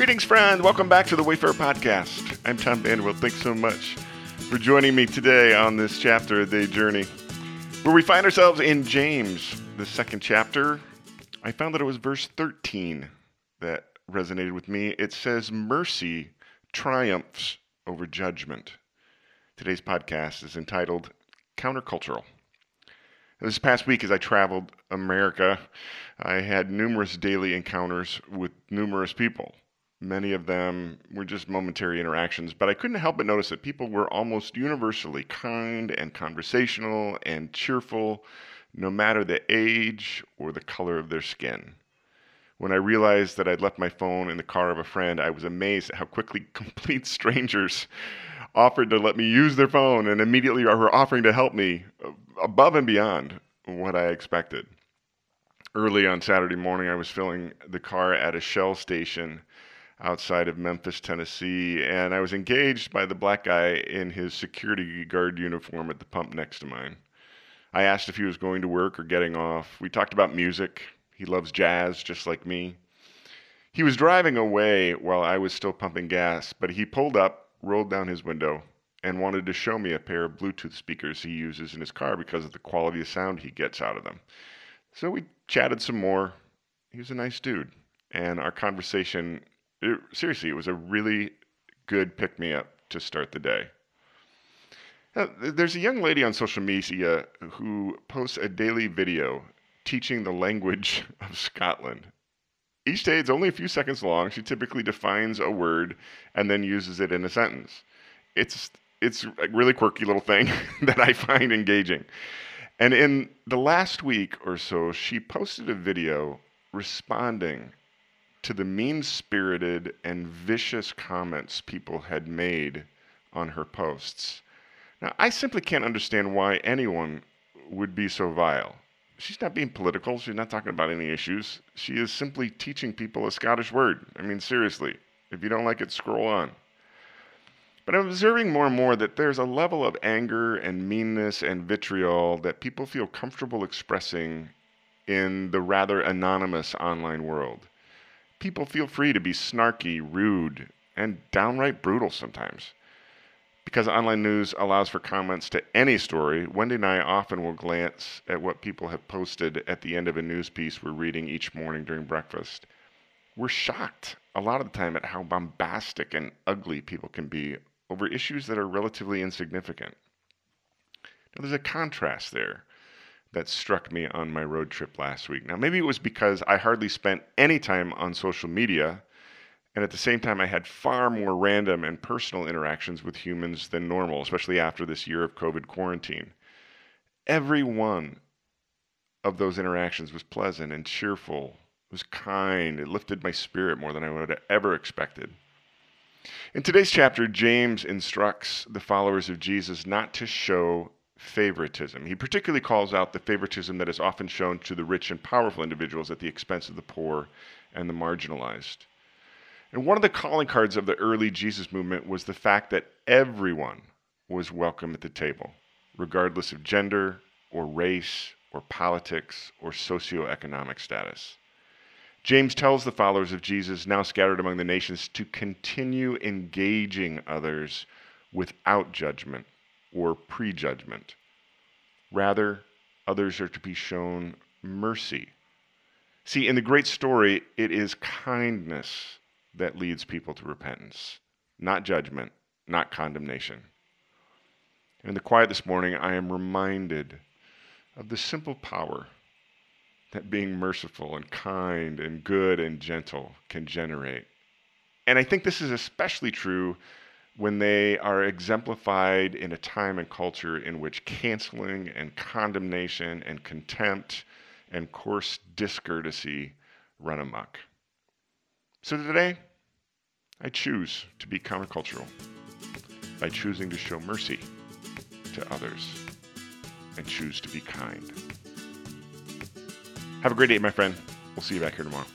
Greetings, friend. Welcome back to the Wayfarer Podcast. I'm Tom Vander Well. Thanks so much for joining me today on this chapter of Day Journey, where we find ourselves in James, the second chapter. I found that it was verse 13 that resonated with me. It says, Mercy triumphs over judgment. Today's podcast is entitled Countercultural. This past week, as I traveled America, I had numerous daily encounters with numerous people. Many of them were just momentary interactions, but I couldn't help but notice that people were almost universally kind and conversational and cheerful, no matter the age or the color of their skin. When I realized that I'd left my phone in the car of a friend, I was amazed at how quickly complete strangers offered to let me use their phone and immediately were offering to help me uh, above and beyond what I expected. Early on Saturday morning, I was filling the car at a Shell station outside of Memphis, Tennessee, and I was engaged by the black guy in his security guard uniform at the pump next to mine. I asked if he was going to work or getting off. We talked about music. He loves jazz just like me. He was driving away while I was still pumping gas, but he pulled up, rolled down his window, and wanted to show me a pair of Bluetooth speakers he uses in his car because of the quality of sound he gets out of them. So we chatted some more. He was a nice dude, and our conversation it, seriously, it was a really good pick me up to start the day. Now, there's a young lady on social media who posts a daily video teaching the language of Scotland. Each day it's only a few seconds long. She typically defines a word and then uses it in a sentence. It's it's a really quirky little thing that I find engaging. And in the last week or so, she posted a video responding to the mean spirited and vicious comments people had made on her posts. Now, I simply can't understand why anyone would be so vile. She's not being political, she's not talking about any issues. She is simply teaching people a Scottish word. I mean, seriously, if you don't like it, scroll on. But I'm observing more and more that there's a level of anger and meanness and vitriol that people feel comfortable expressing in the rather anonymous online world people feel free to be snarky, rude, and downright brutal sometimes. Because online news allows for comments to any story, Wendy and I often will glance at what people have posted at the end of a news piece we're reading each morning during breakfast. We're shocked a lot of the time at how bombastic and ugly people can be over issues that are relatively insignificant. Now, there's a contrast there that struck me on my road trip last week. Now, maybe it was because I hardly spent any time on social media, and at the same time, I had far more random and personal interactions with humans than normal, especially after this year of COVID quarantine. Every one of those interactions was pleasant and cheerful, it was kind, it lifted my spirit more than I would have ever expected. In today's chapter, James instructs the followers of Jesus not to show favoritism. He particularly calls out the favoritism that is often shown to the rich and powerful individuals at the expense of the poor and the marginalized. And one of the calling cards of the early Jesus movement was the fact that everyone was welcome at the table, regardless of gender or race or politics or socioeconomic status. James tells the followers of Jesus, now scattered among the nations, to continue engaging others without judgment or prejudgment. Rather, others are to be shown mercy. See, in the great story, it is kindness that leads people to repentance, not judgment, not condemnation. In the quiet this morning, I am reminded of the simple power that being merciful and kind and good and gentle can generate. And I think this is especially true when they are exemplified in a time and culture in which canceling and condemnation and contempt and coarse discourtesy run amok. So today, I choose to be countercultural by choosing to show mercy to others and choose to be kind. Have a great day, my friend. We'll see you back here tomorrow.